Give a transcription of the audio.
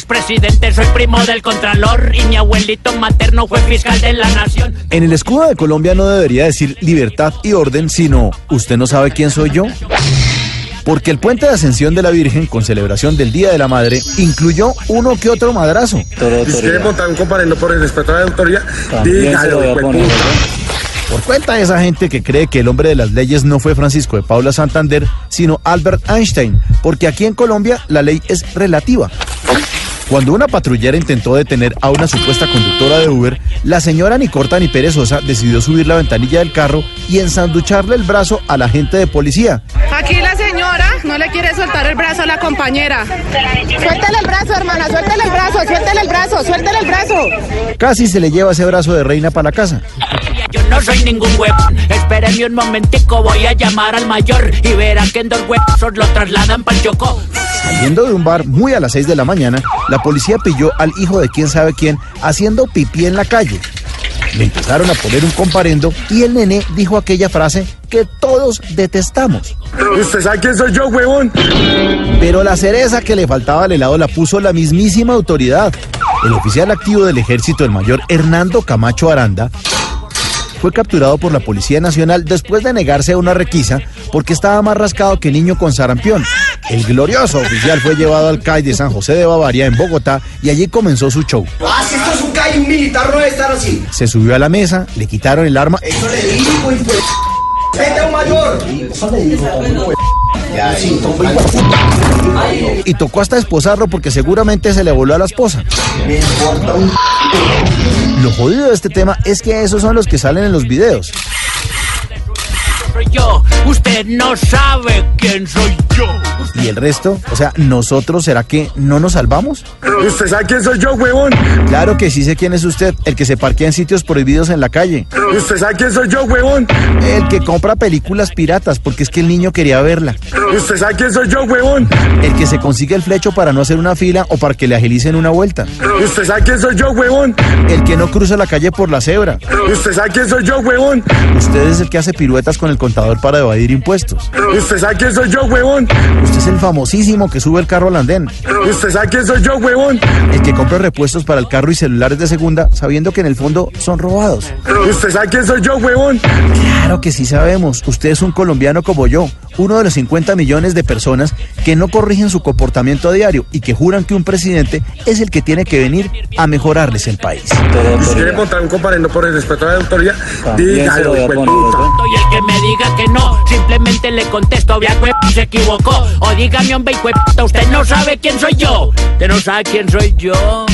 Expresidente, soy primo del contralor. Y mi abuelito materno fue fiscal de la nación. En el escudo de Colombia no debería decir libertad y orden, sino ¿usted no sabe quién soy yo? Porque el puente de ascensión de la Virgen con celebración del Día de la Madre incluyó uno que otro madrazo. Si quiere montar un comparendo por el respeto a la autoría, dígalo. Por cuenta de esa gente que cree que el hombre de las leyes no fue Francisco de Paula Santander, sino Albert Einstein, porque aquí en Colombia la ley es relativa. Cuando una patrullera intentó detener a una supuesta conductora de Uber, la señora ni corta ni perezosa decidió subir la ventanilla del carro y ensanducharle el brazo al agente de policía. Aquí la señora no le quiere soltar el brazo a la compañera. Suéltale el brazo, hermana, suéltale el brazo, suéltale el brazo, suéltale el brazo. Casi se le lleva ese brazo de reina para la casa. Yo no soy ningún huevón. Espérenme un momentico, voy a llamar al mayor. Y verán que en dos huevos lo trasladan para el Chocó. Saliendo de un bar muy a las 6 de la mañana, la policía pilló al hijo de quién sabe quién haciendo pipí en la calle. Le empezaron a poner un comparendo y el nene dijo aquella frase que todos detestamos. ¿Usted sabe quién soy yo, huevón? Pero la cereza que le faltaba al helado la puso la mismísima autoridad. El oficial activo del ejército, el mayor Hernando Camacho Aranda, fue capturado por la Policía Nacional después de negarse a una requisa porque estaba más rascado que niño con sarampión. El glorioso oficial fue llevado al CAI de San José de Bavaria en Bogotá y allí comenzó su show. Ah, si esto es un CAI, un militar no debe estar así. Se subió a la mesa, le quitaron el arma Eso le digo, hijo de... Vete a un mayor. Eso le digo, y tocó hasta esposarlo porque seguramente se le voló a la esposa. Me importa un... Lo jodido de este tema es que esos son los que salen en los videos. Soy yo. Usted no sabe quién soy yo. ¿Y el resto? O sea, ¿nosotros será que no nos salvamos? ¿Usted sabe quién soy yo, huevón? Claro que sí sé quién es usted, el que se parquea en sitios prohibidos en la calle, ¿Usted sabe quién soy yo, huevón? el que compra películas piratas porque es que el niño quería verla, ¿Usted sabe quién soy yo, huevón? el que se consigue el flecho para no hacer una fila o para que le agilicen una vuelta, ¿Usted sabe quién soy yo, huevón? el que no cruza la calle por la cebra, ¿Usted sabe quién soy yo, huevón? usted es el que hace piruetas con el contador para evadir impuestos, ¿Usted sabe quién soy yo, huevón? usted es el famosísimo que sube el carro al andén, ¿Usted sabe quién soy yo, huevón? el que compra repuestos para el carro y celulares de segunda sabiendo que en el fondo son robados. ¿Usted sabe quién soy yo, huevón? Claro que sí sabemos, usted es un colombiano como yo, uno de los 50 millones de personas que no corrigen su comportamiento a diario y que juran que un presidente es el que tiene que venir a mejorarles el país. Si quiere montar un comparendo por el respeto a la autoría, dígalo. Y el que me diga que no, simplemente le contesto, vea se equivocó. O dígame, hombre, usted no sabe quién soy yo. Usted no sabe quién soy yo.